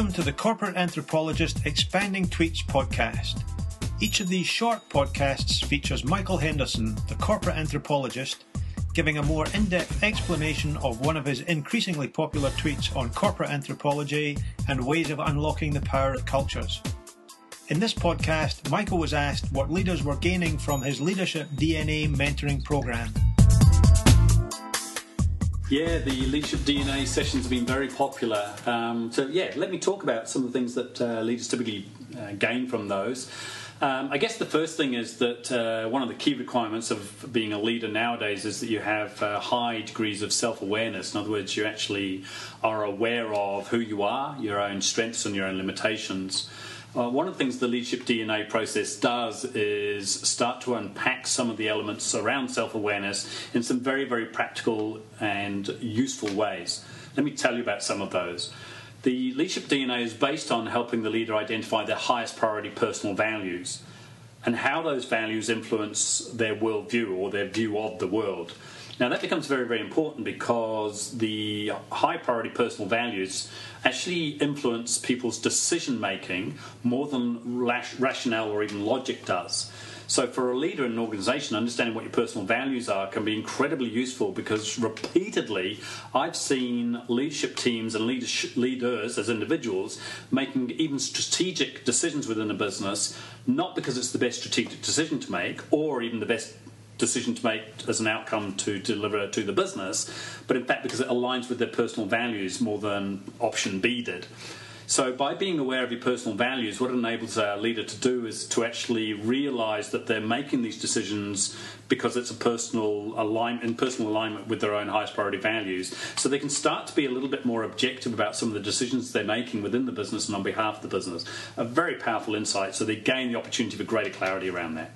Welcome to the Corporate Anthropologist Expanding Tweets podcast. Each of these short podcasts features Michael Henderson, the corporate anthropologist, giving a more in depth explanation of one of his increasingly popular tweets on corporate anthropology and ways of unlocking the power of cultures. In this podcast, Michael was asked what leaders were gaining from his Leadership DNA mentoring program. Yeah, the Leadership DNA sessions have been very popular. Um, so, yeah, let me talk about some of the things that uh, leaders typically uh, gain from those. Um, I guess the first thing is that uh, one of the key requirements of being a leader nowadays is that you have uh, high degrees of self awareness. In other words, you actually are aware of who you are, your own strengths, and your own limitations. Uh, one of the things the leadership DNA process does is start to unpack some of the elements around self awareness in some very, very practical and useful ways. Let me tell you about some of those. The leadership DNA is based on helping the leader identify their highest priority personal values and how those values influence their worldview or their view of the world. Now, that becomes very, very important because the high priority personal values actually influence people's decision making more than rationale or even logic does. So, for a leader in an organization, understanding what your personal values are can be incredibly useful because repeatedly I've seen leadership teams and leaders as individuals making even strategic decisions within a business, not because it's the best strategic decision to make or even the best decision to make as an outcome to deliver to the business, but in fact because it aligns with their personal values more than option B did. So, by being aware of your personal values, what it enables a leader to do is to actually realize that they're making these decisions because it's a personal alignment in personal alignment with their own highest priority values. So they can start to be a little bit more objective about some of the decisions they're making within the business and on behalf of the business. A very powerful insight. So they gain the opportunity for greater clarity around that.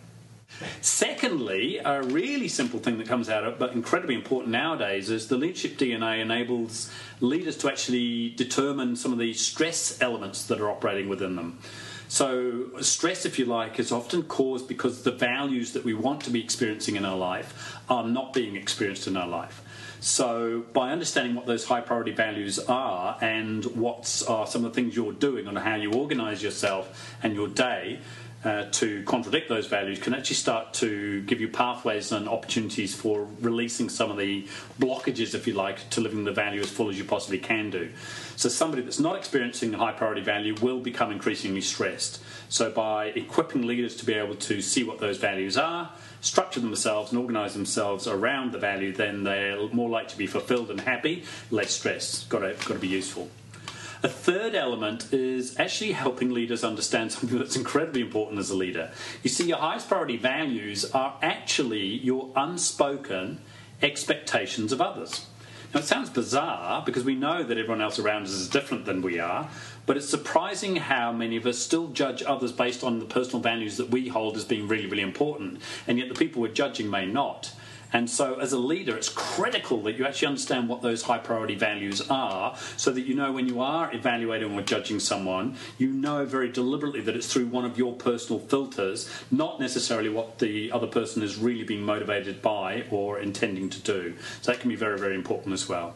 Secondly, a really simple thing that comes out of, but incredibly important nowadays, is the leadership DNA enables leaders to actually determine some of the stress elements that are operating within them. So, stress, if you like, is often caused because the values that we want to be experiencing in our life are not being experienced in our life. So, by understanding what those high priority values are and what are some of the things you're doing on how you organize yourself and your day, uh, to contradict those values can actually start to give you pathways and opportunities for releasing some of the blockages, if you like, to living the value as full as you possibly can do. So, somebody that's not experiencing high priority value will become increasingly stressed. So, by equipping leaders to be able to see what those values are, structure themselves and organise themselves around the value, then they're more likely to be fulfilled and happy, less stress. Got to, got to be useful. A third element is actually helping leaders understand something that's incredibly important as a leader. You see, your highest priority values are actually your unspoken expectations of others. Now, it sounds bizarre because we know that everyone else around us is different than we are, but it's surprising how many of us still judge others based on the personal values that we hold as being really, really important, and yet the people we're judging may not. And so, as a leader, it's critical that you actually understand what those high priority values are so that you know when you are evaluating or judging someone, you know very deliberately that it's through one of your personal filters, not necessarily what the other person is really being motivated by or intending to do. So, that can be very, very important as well.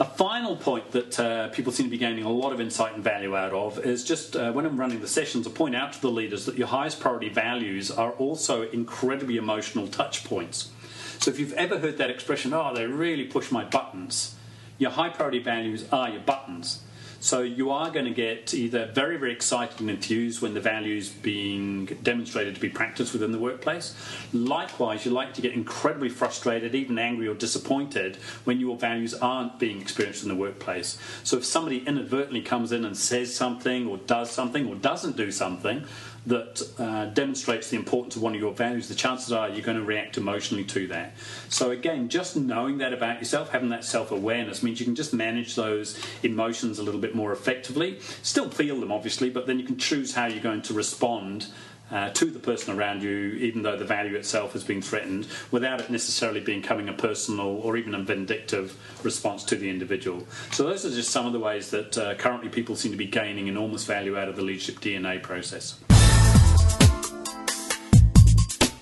A final point that uh, people seem to be gaining a lot of insight and value out of is just uh, when I'm running the sessions, I point out to the leaders that your highest priority values are also incredibly emotional touch points. So if you've ever heard that expression, oh, they really push my buttons, your high priority values are your buttons. So you are going to get either very, very excited and enthused when the values being demonstrated to be practiced within the workplace. Likewise, you like to get incredibly frustrated, even angry or disappointed when your values aren't being experienced in the workplace. So if somebody inadvertently comes in and says something or does something or doesn't do something, that uh, demonstrates the importance of one of your values, the chances are you're going to react emotionally to that. So, again, just knowing that about yourself, having that self awareness, means you can just manage those emotions a little bit more effectively. Still feel them, obviously, but then you can choose how you're going to respond. Uh, to the person around you, even though the value itself has been threatened, without it necessarily becoming a personal or even a vindictive response to the individual. So, those are just some of the ways that uh, currently people seem to be gaining enormous value out of the leadership DNA process.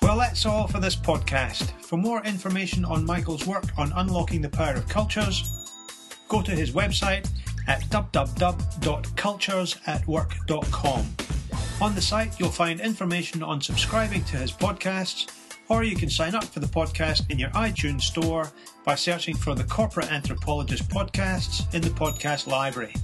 Well, that's all for this podcast. For more information on Michael's work on unlocking the power of cultures, go to his website at www.culturesatwork.com. On the site, you'll find information on subscribing to his podcasts, or you can sign up for the podcast in your iTunes store by searching for the Corporate Anthropologist podcasts in the podcast library.